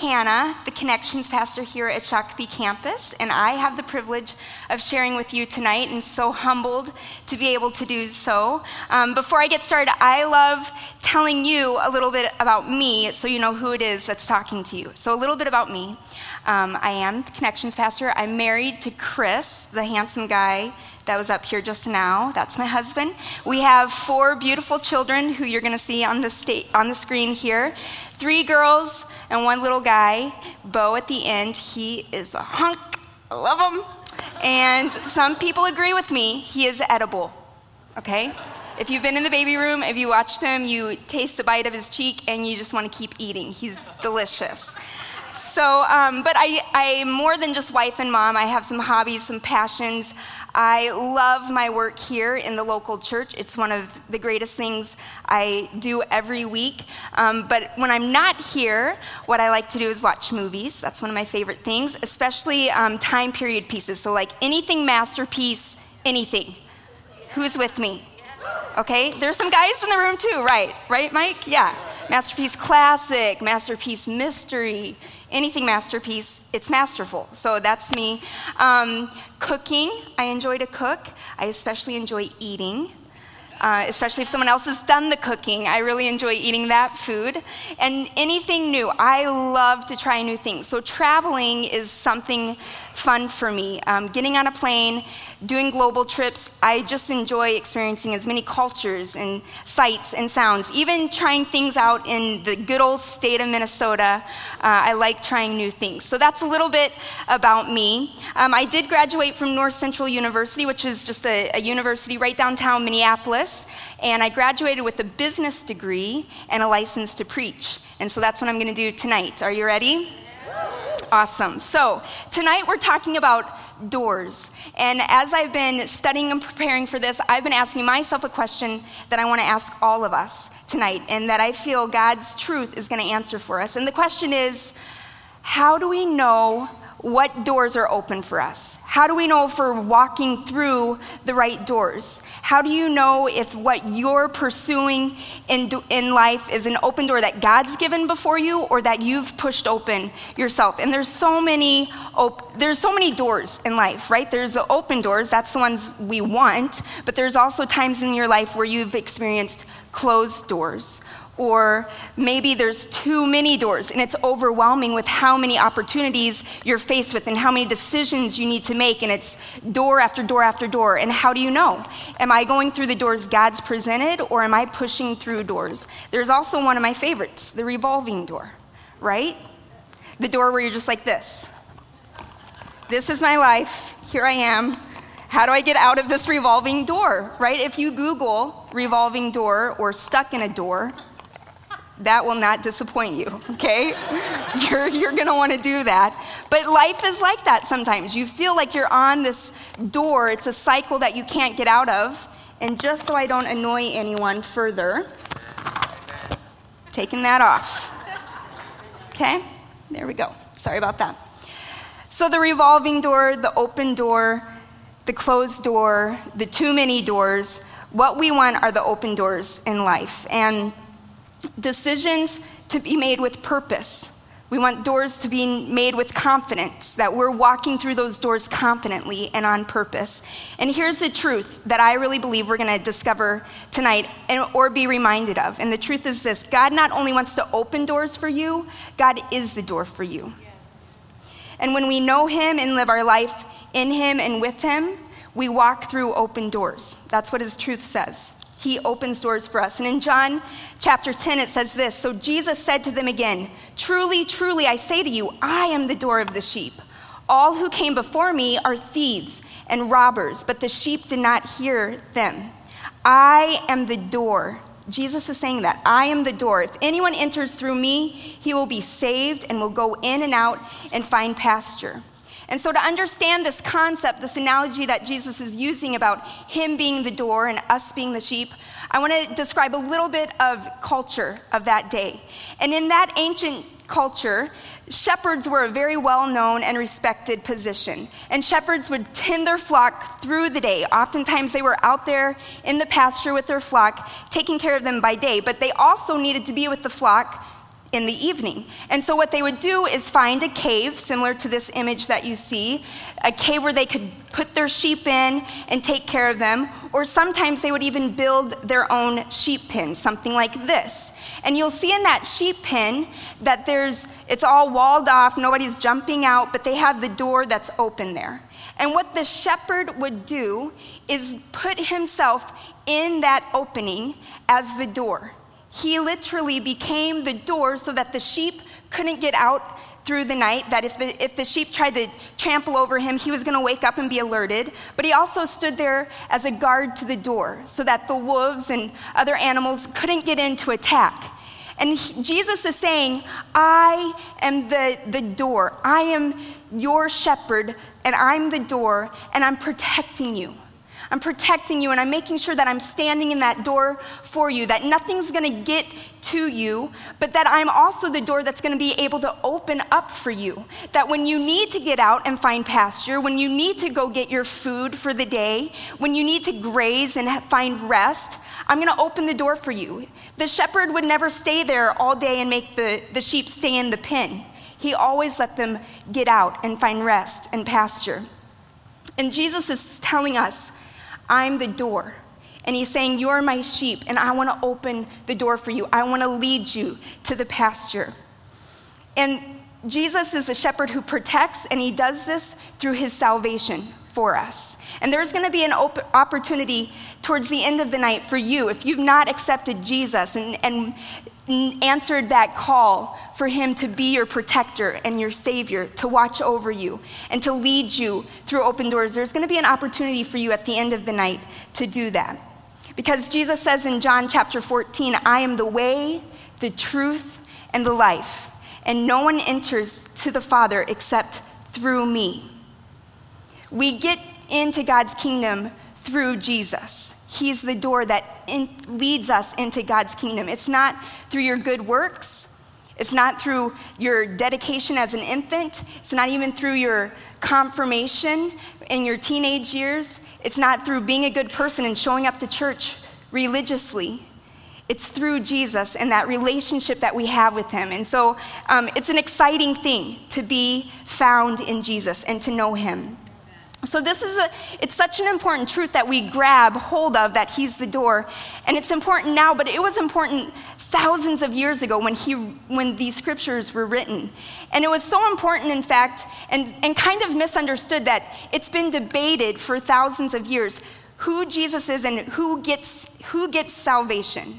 Hannah, the Connections Pastor here at Shakopee campus, and I have the privilege of sharing with you tonight, and so humbled to be able to do so. Um, before I get started, I love telling you a little bit about me so you know who it is that's talking to you. So, a little bit about me. Um, I am the Connections Pastor. I'm married to Chris, the handsome guy that was up here just now. That's my husband. We have four beautiful children who you're going to see on the, sta- on the screen here. Three girls, and one little guy, Bo at the end, he is a hunk. I love him. And some people agree with me, he is edible. Okay? If you've been in the baby room, if you watched him, you taste a bite of his cheek and you just want to keep eating. He's delicious. So, um, but I, I'm more than just wife and mom. I have some hobbies, some passions. I love my work here in the local church. It's one of the greatest things I do every week. Um, but when I'm not here, what I like to do is watch movies. That's one of my favorite things, especially um, time period pieces. So, like anything masterpiece, anything. Who's with me? Okay, there's some guys in the room too, right? Right, Mike? Yeah. Masterpiece classic, masterpiece mystery, anything masterpiece, it's masterful. So that's me. Um, cooking, I enjoy to cook. I especially enjoy eating. Uh, especially if someone else has done the cooking. I really enjoy eating that food. And anything new, I love to try new things. So, traveling is something fun for me. Um, getting on a plane, doing global trips, I just enjoy experiencing as many cultures and sights and sounds. Even trying things out in the good old state of Minnesota, uh, I like trying new things. So that's a little bit about me. Um, I did graduate from North Central University, which is just a, a university right downtown Minneapolis. And I graduated with a business degree and a license to preach. And so that's what I'm going to do tonight. Are you ready? Awesome. So, tonight we're talking about doors. And as I've been studying and preparing for this, I've been asking myself a question that I want to ask all of us tonight, and that I feel God's truth is going to answer for us. And the question is how do we know what doors are open for us? How do we know if we're walking through the right doors? How do you know if what you're pursuing in, in life is an open door that God's given before you or that you've pushed open yourself? And there's so many op- there's so many doors in life, right? There's the open doors, that's the ones we want, but there's also times in your life where you've experienced closed doors or maybe there's too many doors and it's overwhelming with how many opportunities you're faced with and how many decisions you need to make, and it's door after door after door. And how do you know? Am I going through the doors God's presented, or am I pushing through doors? There's also one of my favorites the revolving door, right? The door where you're just like this. This is my life. Here I am. How do I get out of this revolving door, right? If you Google revolving door or stuck in a door, that will not disappoint you, okay? you're you're gonna wanna do that. But life is like that sometimes. You feel like you're on this door, it's a cycle that you can't get out of. And just so I don't annoy anyone further, taking that off. Okay? There we go. Sorry about that. So the revolving door, the open door, the closed door, the too many doors, what we want are the open doors in life. And decisions to be made with purpose, We want doors to be made with confidence, that we're walking through those doors confidently and on purpose. And here's the truth that I really believe we're going to discover tonight and, or be reminded of. And the truth is this God not only wants to open doors for you, God is the door for you. And when we know Him and live our life in Him and with Him, we walk through open doors. That's what His truth says. He opens doors for us. And in John chapter 10, it says this So Jesus said to them again, Truly, truly, I say to you, I am the door of the sheep. All who came before me are thieves and robbers, but the sheep did not hear them. I am the door. Jesus is saying that. I am the door. If anyone enters through me, he will be saved and will go in and out and find pasture. And so, to understand this concept, this analogy that Jesus is using about him being the door and us being the sheep, I want to describe a little bit of culture of that day. And in that ancient culture, shepherds were a very well known and respected position. And shepherds would tend their flock through the day. Oftentimes, they were out there in the pasture with their flock, taking care of them by day, but they also needed to be with the flock in the evening. And so, what they would do is find a cave, similar to this image that you see, a cave where they could put their sheep in and take care of them. Or sometimes they would even build their own sheep pen, something like this. And you'll see in that sheep pen that there's, it's all walled off, nobody's jumping out, but they have the door that's open there. And what the shepherd would do is put himself in that opening as the door. He literally became the door so that the sheep couldn't get out through the night, that if the, if the sheep tried to trample over him, he was going to wake up and be alerted. But he also stood there as a guard to the door so that the wolves and other animals couldn't get in to attack. And he, Jesus is saying, I am the, the door. I am your shepherd, and I'm the door, and I'm protecting you. I'm protecting you and I'm making sure that I'm standing in that door for you, that nothing's gonna get to you, but that I'm also the door that's gonna be able to open up for you. That when you need to get out and find pasture, when you need to go get your food for the day, when you need to graze and find rest, I'm gonna open the door for you. The shepherd would never stay there all day and make the, the sheep stay in the pen. He always let them get out and find rest and pasture. And Jesus is telling us I'm the door. And he's saying, You're my sheep, and I want to open the door for you. I want to lead you to the pasture. And Jesus is the shepherd who protects, and he does this through his salvation for us. And there's going to be an op- opportunity towards the end of the night for you, if you've not accepted Jesus and, and answered that call for him to be your protector and your savior, to watch over you and to lead you through open doors, there's going to be an opportunity for you at the end of the night to do that. Because Jesus says in John chapter 14, I am the way, the truth, and the life, and no one enters to the Father except through me. We get into God's kingdom through Jesus. He's the door that in, leads us into God's kingdom. It's not through your good works. It's not through your dedication as an infant. It's not even through your confirmation in your teenage years. It's not through being a good person and showing up to church religiously. It's through Jesus and that relationship that we have with Him. And so um, it's an exciting thing to be found in Jesus and to know Him. So this is a it's such an important truth that we grab hold of that he's the door. And it's important now, but it was important thousands of years ago when he when these scriptures were written. And it was so important in fact and, and kind of misunderstood that it's been debated for thousands of years who Jesus is and who gets who gets salvation.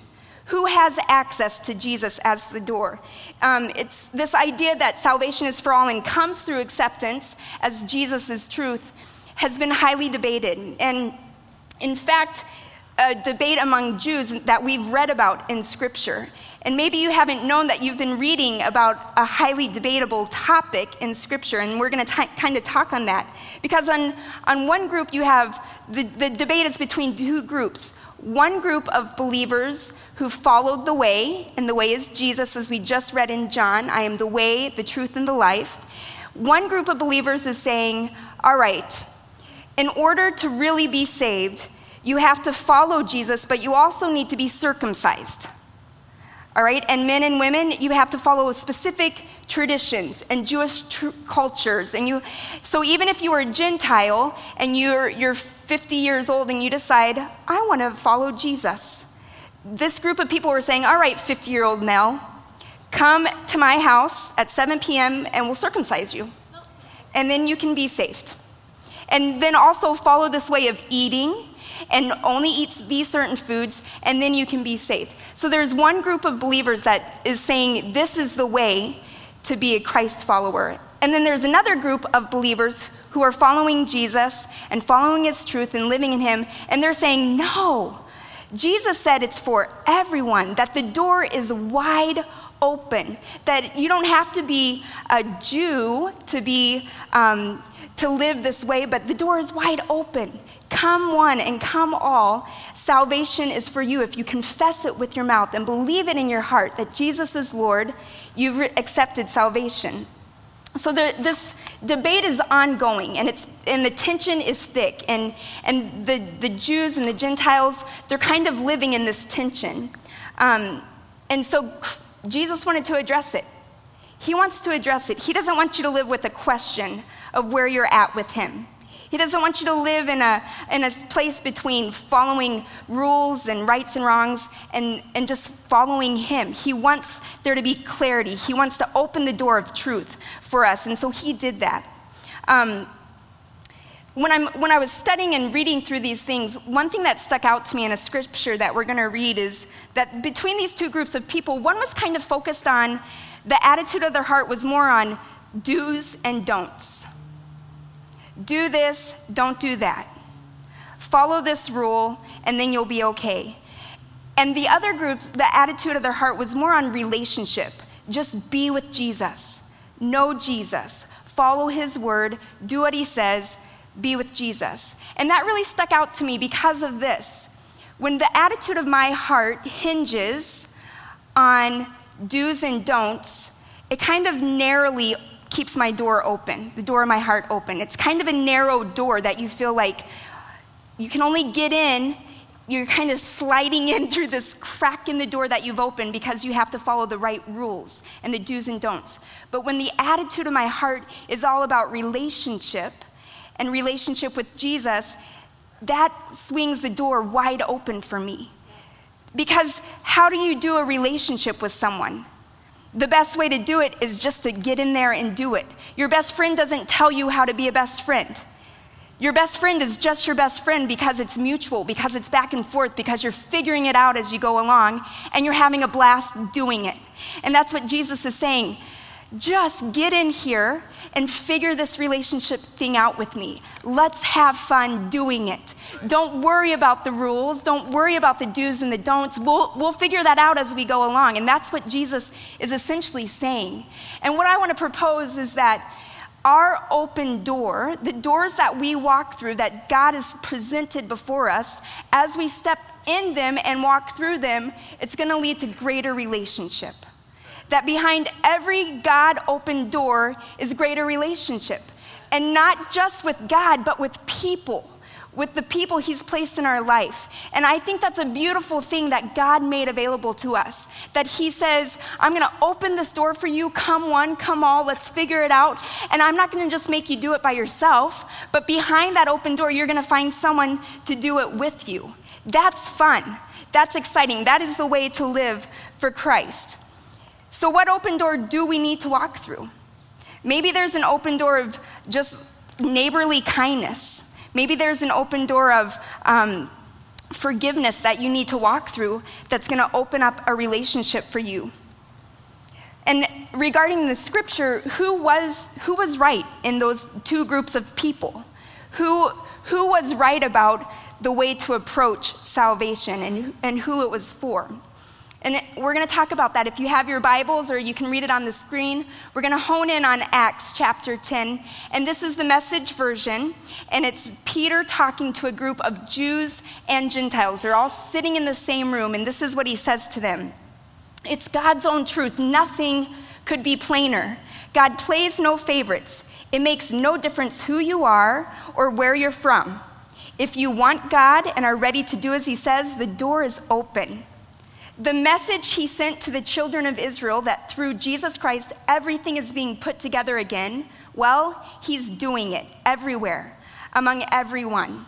Who has access to Jesus as the door? Um, it's this idea that salvation is for all and comes through acceptance as Jesus truth has been highly debated. And in fact, a debate among Jews that we've read about in Scripture. And maybe you haven't known that you've been reading about a highly debatable topic in Scripture, and we're going to kind of talk on that. Because on, on one group, you have the, the debate is between two groups. One group of believers who followed the way, and the way is Jesus, as we just read in John I am the way, the truth, and the life. One group of believers is saying, All right, in order to really be saved, you have to follow Jesus, but you also need to be circumcised. All right? And men and women, you have to follow specific traditions and Jewish tr- cultures. And you, so even if you are a Gentile and you're, you're 50 years old and you decide, I want to follow Jesus, this group of people were saying, All right, 50 year old male, come to my house at 7 p.m. and we'll circumcise you. And then you can be saved. And then also follow this way of eating and only eat these certain foods, and then you can be saved. So there's one group of believers that is saying this is the way to be a Christ follower. And then there's another group of believers who are following Jesus and following his truth and living in him, and they're saying, no. Jesus said it's for everyone, that the door is wide open, that you don't have to be a Jew to be. Um, to live this way, but the door is wide open. Come one and come all. Salvation is for you if you confess it with your mouth and believe it in your heart that Jesus is Lord, you've accepted salvation. So this debate is ongoing, and, it's, and the tension is thick. And, and the, the Jews and the Gentiles, they're kind of living in this tension. Um, and so Jesus wanted to address it. He wants to address it. He doesn't want you to live with a question of where you're at with Him. He doesn't want you to live in a, in a place between following rules and rights and wrongs and, and just following Him. He wants there to be clarity. He wants to open the door of truth for us. And so He did that. Um, when, I'm, when I was studying and reading through these things, one thing that stuck out to me in a scripture that we're going to read is that between these two groups of people, one was kind of focused on the attitude of their heart was more on do's and don'ts do this, don't do that. Follow this rule, and then you'll be okay. And the other groups, the attitude of their heart was more on relationship. Just be with Jesus, know Jesus, follow his word, do what he says, be with Jesus. And that really stuck out to me because of this. When the attitude of my heart hinges on do's and don'ts, it kind of narrowly keeps my door open, the door of my heart open. It's kind of a narrow door that you feel like you can only get in. You're kind of sliding in through this crack in the door that you've opened because you have to follow the right rules and the do's and don'ts. But when the attitude of my heart is all about relationship and relationship with Jesus, that swings the door wide open for me. Because how do you do a relationship with someone? The best way to do it is just to get in there and do it. Your best friend doesn't tell you how to be a best friend. Your best friend is just your best friend because it's mutual, because it's back and forth, because you're figuring it out as you go along and you're having a blast doing it. And that's what Jesus is saying. Just get in here and figure this relationship thing out with me. Let's have fun doing it. Don't worry about the rules. Don't worry about the do's and the don'ts. We'll, we'll figure that out as we go along. And that's what Jesus is essentially saying. And what I want to propose is that our open door, the doors that we walk through, that God has presented before us, as we step in them and walk through them, it's going to lead to greater relationship that behind every God opened door is greater relationship. And not just with God, but with people, with the people He's placed in our life. And I think that's a beautiful thing that God made available to us. That He says, I'm gonna open this door for you, come one, come all, let's figure it out. And I'm not gonna just make you do it by yourself, but behind that open door, you're gonna find someone to do it with you. That's fun. That's exciting. That is the way to live for Christ. So, what open door do we need to walk through? Maybe there's an open door of just neighborly kindness. Maybe there's an open door of um, forgiveness that you need to walk through that's going to open up a relationship for you. And regarding the scripture, who was, who was right in those two groups of people? Who, who was right about the way to approach salvation and, and who it was for? And we're going to talk about that. If you have your Bibles or you can read it on the screen, we're going to hone in on Acts chapter 10. And this is the message version. And it's Peter talking to a group of Jews and Gentiles. They're all sitting in the same room. And this is what he says to them It's God's own truth. Nothing could be plainer. God plays no favorites. It makes no difference who you are or where you're from. If you want God and are ready to do as he says, the door is open. The message he sent to the children of Israel that through Jesus Christ everything is being put together again, well, he's doing it everywhere, among everyone.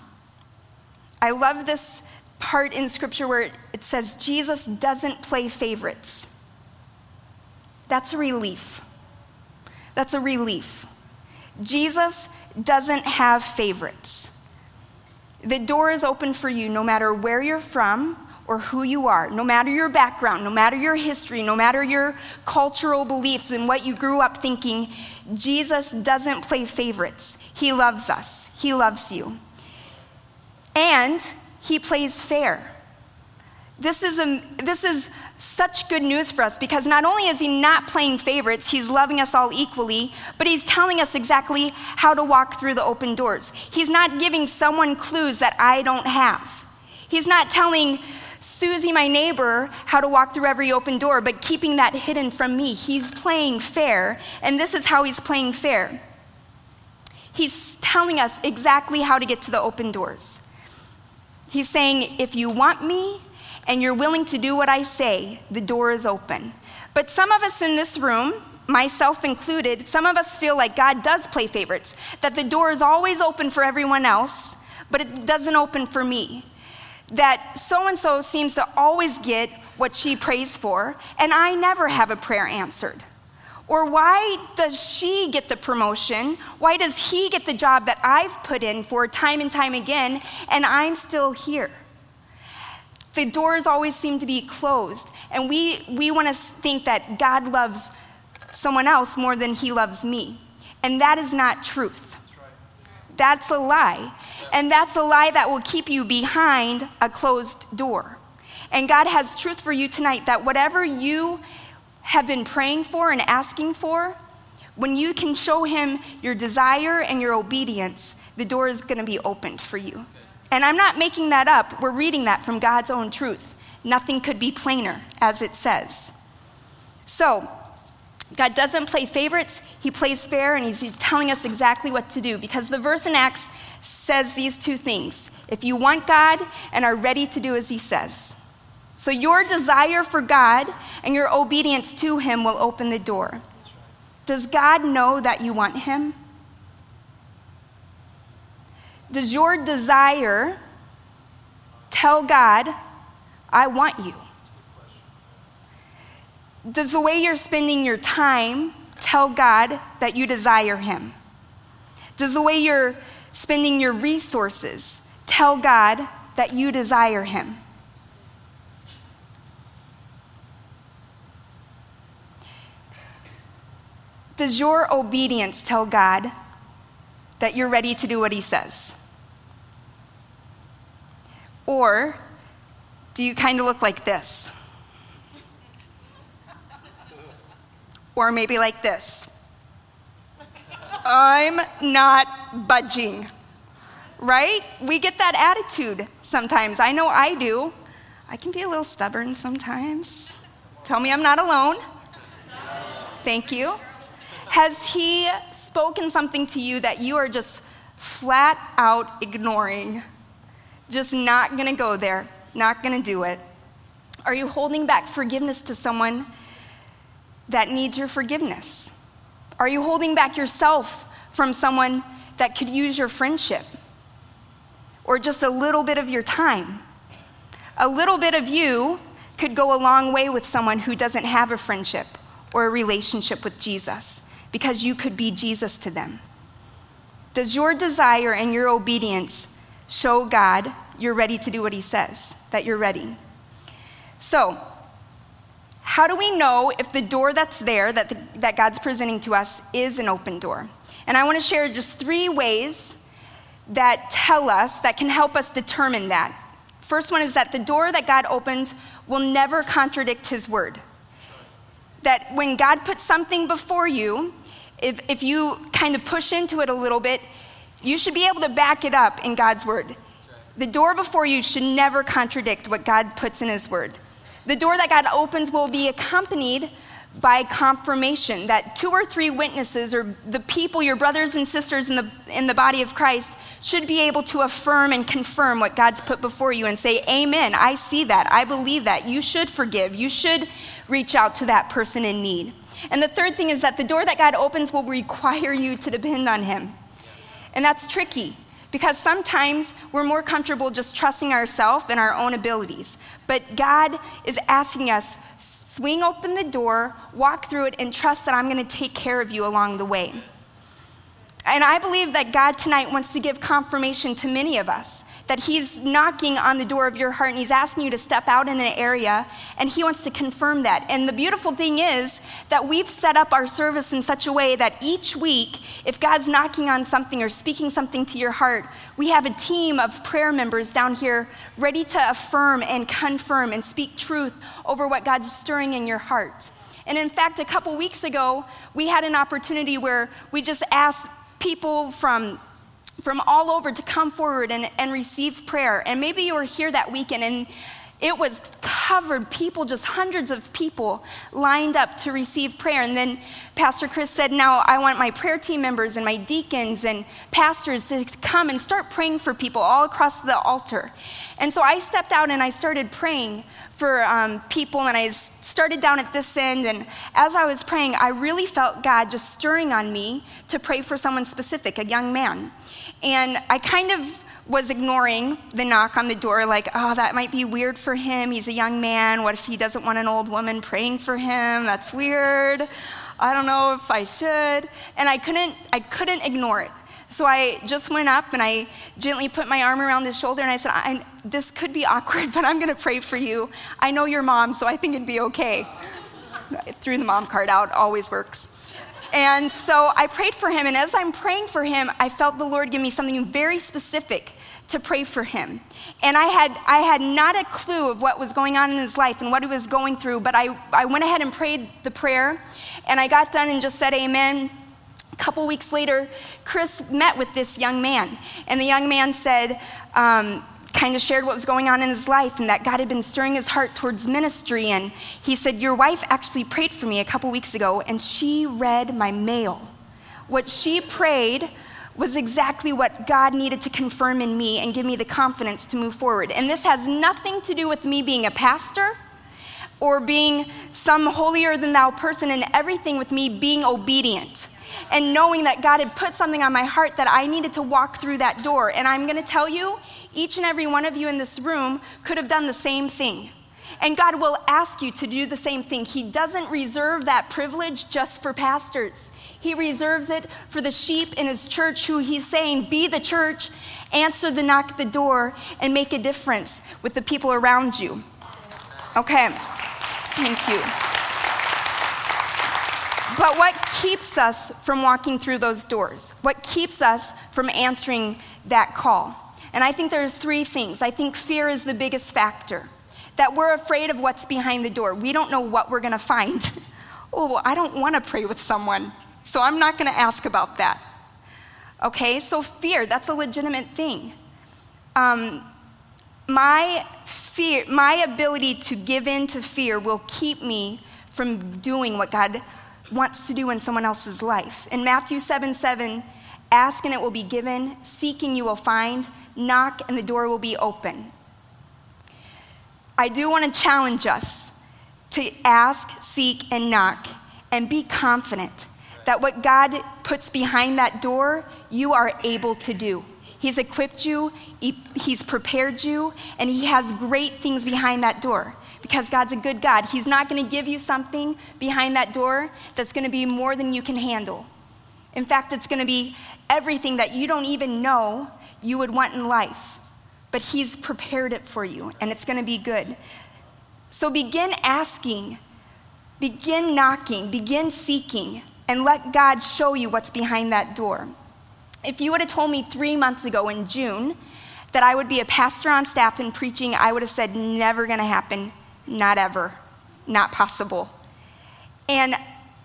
I love this part in scripture where it says Jesus doesn't play favorites. That's a relief. That's a relief. Jesus doesn't have favorites. The door is open for you no matter where you're from or who you are, no matter your background, no matter your history, no matter your cultural beliefs and what you grew up thinking. Jesus doesn't play favorites. He loves us, He loves you. And He plays fair. This is, a, this is such good news for us because not only is he not playing favorites, he's loving us all equally, but he's telling us exactly how to walk through the open doors. He's not giving someone clues that I don't have. He's not telling Susie, my neighbor, how to walk through every open door, but keeping that hidden from me. He's playing fair, and this is how he's playing fair. He's telling us exactly how to get to the open doors. He's saying, if you want me, and you're willing to do what I say, the door is open. But some of us in this room, myself included, some of us feel like God does play favorites, that the door is always open for everyone else, but it doesn't open for me. That so and so seems to always get what she prays for, and I never have a prayer answered. Or why does she get the promotion? Why does he get the job that I've put in for time and time again, and I'm still here? The doors always seem to be closed. And we, we want to think that God loves someone else more than he loves me. And that is not truth. That's a lie. And that's a lie that will keep you behind a closed door. And God has truth for you tonight that whatever you have been praying for and asking for, when you can show Him your desire and your obedience, the door is going to be opened for you. And I'm not making that up. We're reading that from God's own truth. Nothing could be plainer, as it says. So, God doesn't play favorites, He plays fair, and He's telling us exactly what to do because the verse in Acts says these two things if you want God and are ready to do as He says. So, your desire for God and your obedience to Him will open the door. Does God know that you want Him? Does your desire tell God, I want you? Does the way you're spending your time tell God that you desire Him? Does the way you're spending your resources tell God that you desire Him? Does your obedience tell God that you're ready to do what He says? Or do you kind of look like this? Or maybe like this. I'm not budging. Right? We get that attitude sometimes. I know I do. I can be a little stubborn sometimes. Tell me I'm not alone. Thank you. Has he spoken something to you that you are just flat out ignoring? Just not gonna go there, not gonna do it. Are you holding back forgiveness to someone that needs your forgiveness? Are you holding back yourself from someone that could use your friendship? Or just a little bit of your time? A little bit of you could go a long way with someone who doesn't have a friendship or a relationship with Jesus because you could be Jesus to them. Does your desire and your obedience show God you're ready to do what He says, that you're ready. So, how do we know if the door that's there, that, the, that God's presenting to us, is an open door? And I want to share just three ways that tell us, that can help us determine that. First one is that the door that God opens will never contradict His word. That when God puts something before you, if, if you kind of push into it a little bit, you should be able to back it up in God's word. The door before you should never contradict what God puts in His word. The door that God opens will be accompanied by confirmation that two or three witnesses or the people, your brothers and sisters in the, in the body of Christ, should be able to affirm and confirm what God's put before you and say, Amen. I see that. I believe that. You should forgive. You should reach out to that person in need. And the third thing is that the door that God opens will require you to depend on Him. And that's tricky because sometimes we're more comfortable just trusting ourselves and our own abilities. But God is asking us, swing open the door, walk through it, and trust that I'm going to take care of you along the way. And I believe that God tonight wants to give confirmation to many of us that He's knocking on the door of your heart and He's asking you to step out in an area, and He wants to confirm that. And the beautiful thing is that we've set up our service in such a way that each week, if God's knocking on something or speaking something to your heart, we have a team of prayer members down here ready to affirm and confirm and speak truth over what God's stirring in your heart. And in fact, a couple weeks ago, we had an opportunity where we just asked people from from all over to come forward and, and receive prayer. And maybe you were here that weekend and it was covered, people, just hundreds of people lined up to receive prayer. And then Pastor Chris said, Now I want my prayer team members and my deacons and pastors to come and start praying for people all across the altar. And so I stepped out and I started praying for um, people, and I started down at this end, and as I was praying, I really felt God just stirring on me to pray for someone specific, a young man. And I kind of was ignoring the knock on the door, like, oh, that might be weird for him. He's a young man. What if he doesn't want an old woman praying for him? That's weird. I don't know if I should. And I couldn't, I couldn't ignore it. So I just went up and I gently put my arm around his shoulder and I said, I, This could be awkward, but I'm going to pray for you. I know your mom, so I think it'd be okay. I threw the mom card out, always works. And so I prayed for him, and as I'm praying for him, I felt the Lord give me something very specific to pray for him. And I had, I had not a clue of what was going on in his life and what he was going through, but I, I went ahead and prayed the prayer, and I got done and just said, Amen couple weeks later, Chris met with this young man, and the young man said, um, kind of shared what was going on in his life and that God had been stirring his heart towards ministry. And he said, Your wife actually prayed for me a couple weeks ago, and she read my mail. What she prayed was exactly what God needed to confirm in me and give me the confidence to move forward. And this has nothing to do with me being a pastor or being some holier than thou person, and everything with me being obedient and knowing that God had put something on my heart that I needed to walk through that door. And I'm going to tell you, each and every one of you in this room could have done the same thing. And God will ask you to do the same thing. He doesn't reserve that privilege just for pastors. He reserves it for the sheep in his church who he's saying, be the church, answer the knock at the door, and make a difference with the people around you. Okay, thank you. But what keeps us from walking through those doors? What keeps us from answering that call? And I think there's three things. I think fear is the biggest factor. That we're afraid of what's behind the door. We don't know what we're going to find. oh, I don't want to pray with someone, so I'm not going to ask about that. Okay, so fear, that's a legitimate thing. Um, my fear, my ability to give in to fear will keep me from doing what God wants to do in someone else's life. In Matthew 7 7, ask and it will be given, seeking you will find, knock and the door will be open. I do want to challenge us to ask, seek, and knock and be confident that what God puts behind that door, you are able to do. He's equipped you, He's prepared you, and He has great things behind that door because God's a good God. He's not going to give you something behind that door that's going to be more than you can handle. In fact, it's going to be everything that you don't even know you would want in life. But He's prepared it for you, and it's going to be good. So begin asking, begin knocking, begin seeking, and let God show you what's behind that door. If you would have told me three months ago in June that I would be a pastor on staff and preaching, I would have said, never going to happen. Not ever. Not possible. And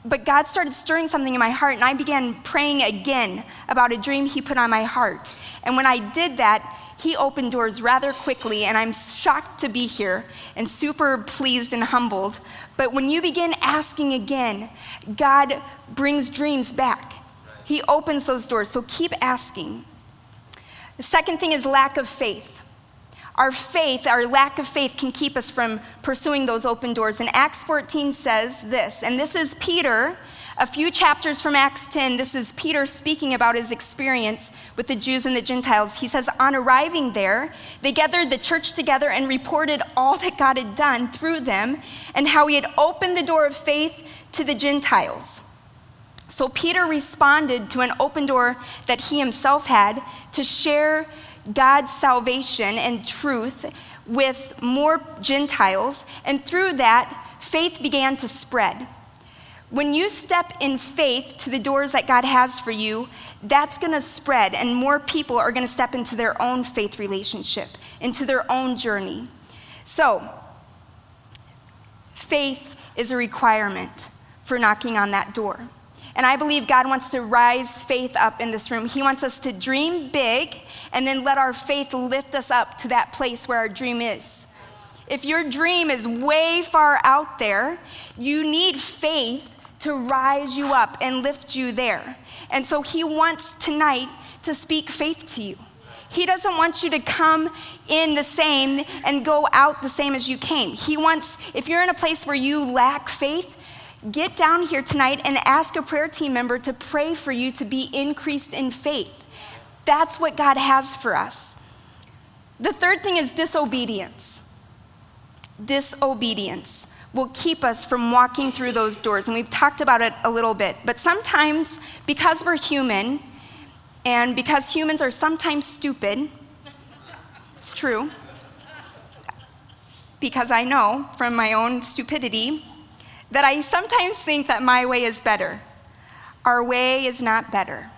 but God started stirring something in my heart, and I began praying again about a dream He put on my heart. And when I did that, he opened doors rather quickly, and I'm shocked to be here and super pleased and humbled. But when you begin asking again, God brings dreams back. He opens those doors, so keep asking. The second thing is lack of faith. Our faith, our lack of faith, can keep us from pursuing those open doors. And Acts 14 says this, and this is Peter a few chapters from Acts 10, this is Peter speaking about his experience with the Jews and the Gentiles. He says, On arriving there, they gathered the church together and reported all that God had done through them and how he had opened the door of faith to the Gentiles. So Peter responded to an open door that he himself had to share God's salvation and truth with more Gentiles, and through that, faith began to spread. When you step in faith to the doors that God has for you, that's going to spread, and more people are going to step into their own faith relationship, into their own journey. So, faith is a requirement for knocking on that door. And I believe God wants to rise faith up in this room. He wants us to dream big and then let our faith lift us up to that place where our dream is. If your dream is way far out there, you need faith to rise you up and lift you there. And so he wants tonight to speak faith to you. He doesn't want you to come in the same and go out the same as you came. He wants, if you're in a place where you lack faith, get down here tonight and ask a prayer team member to pray for you to be increased in faith. That's what God has for us. The third thing is disobedience. Disobedience will keep us from walking through those doors. And we've talked about it a little bit. But sometimes, because we're human, and because humans are sometimes stupid, it's true, because I know from my own stupidity that I sometimes think that my way is better. Our way is not better.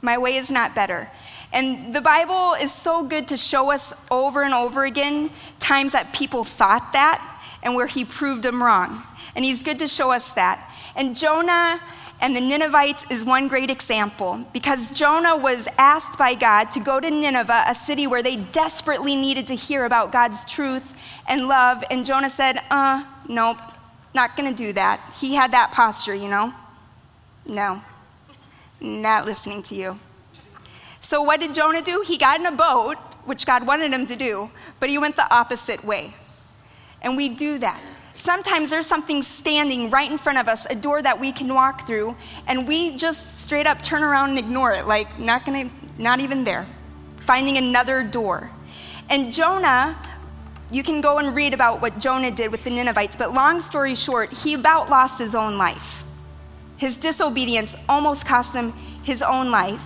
My way is not better. And the Bible is so good to show us over and over again times that people thought that and where he proved them wrong. And he's good to show us that. And Jonah and the Ninevites is one great example because Jonah was asked by God to go to Nineveh, a city where they desperately needed to hear about God's truth and love. And Jonah said, uh, nope, not gonna do that. He had that posture, you know? No, not listening to you. So, what did Jonah do? He got in a boat, which God wanted him to do, but he went the opposite way. And we do that. Sometimes there's something standing right in front of us, a door that we can walk through, and we just straight up turn around and ignore it, like not gonna, not even there. Finding another door. And Jonah, you can go and read about what Jonah did with the Ninevites, but long story short, he about lost his own life. His disobedience almost cost him his own life,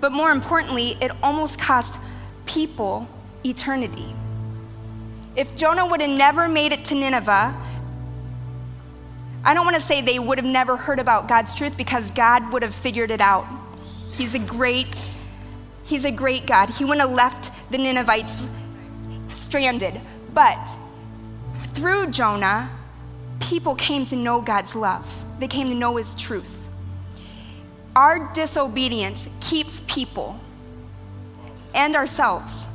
but more importantly, it almost cost people eternity. If Jonah would have never made it to Nineveh, I don't want to say they would have never heard about God's truth because God would have figured it out. He's a great, he's a great God. He wouldn't have left the Ninevites stranded. But through Jonah, people came to know God's love. They came to know his truth. Our disobedience keeps people and ourselves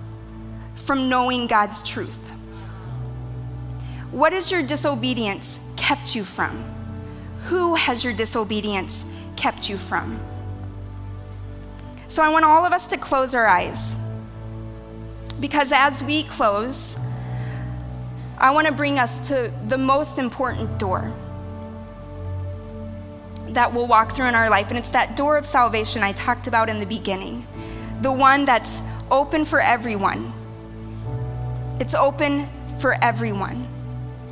from knowing God's truth. What has your disobedience kept you from? Who has your disobedience kept you from? So I want all of us to close our eyes. Because as we close, I want to bring us to the most important door that we'll walk through in our life. And it's that door of salvation I talked about in the beginning, the one that's open for everyone. It's open for everyone.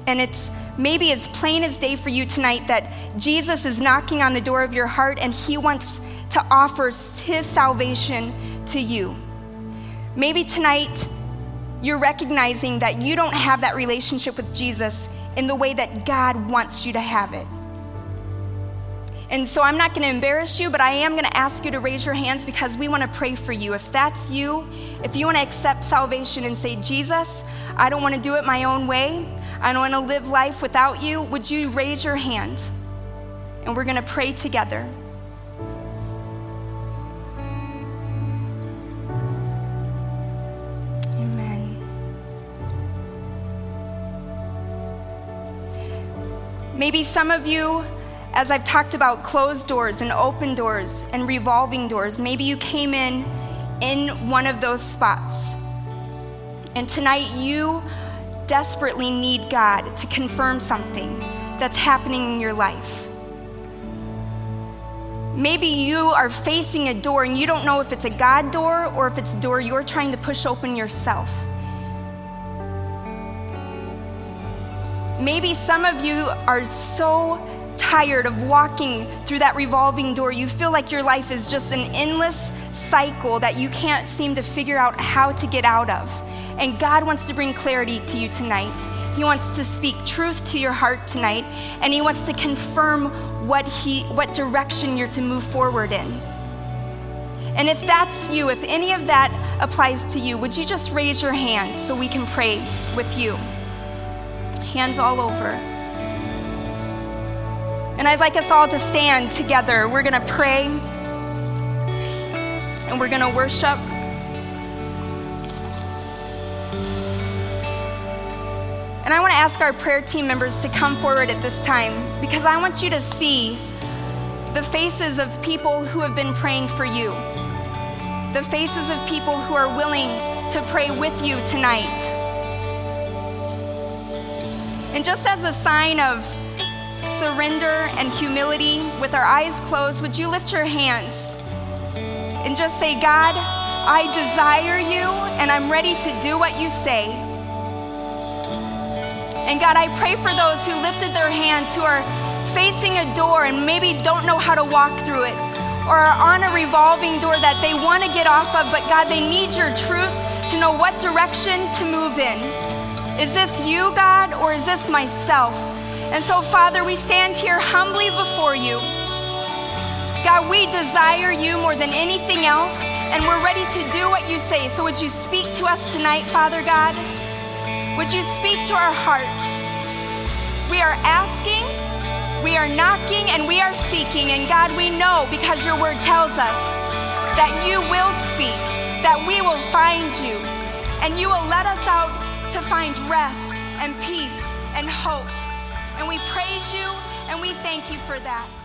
And it's maybe as plain as day for you tonight that Jesus is knocking on the door of your heart and he wants to offer his salvation to you. Maybe tonight you're recognizing that you don't have that relationship with Jesus in the way that God wants you to have it. And so I'm not going to embarrass you, but I am going to ask you to raise your hands because we want to pray for you. If that's you, if you want to accept salvation and say, Jesus, I don't want to do it my own way, I don't want to live life without you, would you raise your hand? And we're going to pray together. Maybe some of you, as I've talked about closed doors and open doors and revolving doors, maybe you came in in one of those spots. And tonight you desperately need God to confirm something that's happening in your life. Maybe you are facing a door and you don't know if it's a God door or if it's a door you're trying to push open yourself. Maybe some of you are so tired of walking through that revolving door. You feel like your life is just an endless cycle that you can't seem to figure out how to get out of. And God wants to bring clarity to you tonight. He wants to speak truth to your heart tonight, and He wants to confirm what, he, what direction you're to move forward in. And if that's you, if any of that applies to you, would you just raise your hand so we can pray with you? Hands all over. And I'd like us all to stand together. We're going to pray and we're going to worship. And I want to ask our prayer team members to come forward at this time because I want you to see the faces of people who have been praying for you, the faces of people who are willing to pray with you tonight. And just as a sign of surrender and humility, with our eyes closed, would you lift your hands and just say, God, I desire you and I'm ready to do what you say. And God, I pray for those who lifted their hands, who are facing a door and maybe don't know how to walk through it, or are on a revolving door that they want to get off of, but God, they need your truth to know what direction to move in. Is this you, God, or is this myself? And so, Father, we stand here humbly before you. God, we desire you more than anything else, and we're ready to do what you say. So, would you speak to us tonight, Father God? Would you speak to our hearts? We are asking, we are knocking, and we are seeking. And God, we know because your word tells us that you will speak, that we will find you, and you will let us out to find rest and peace and hope. And we praise you and we thank you for that.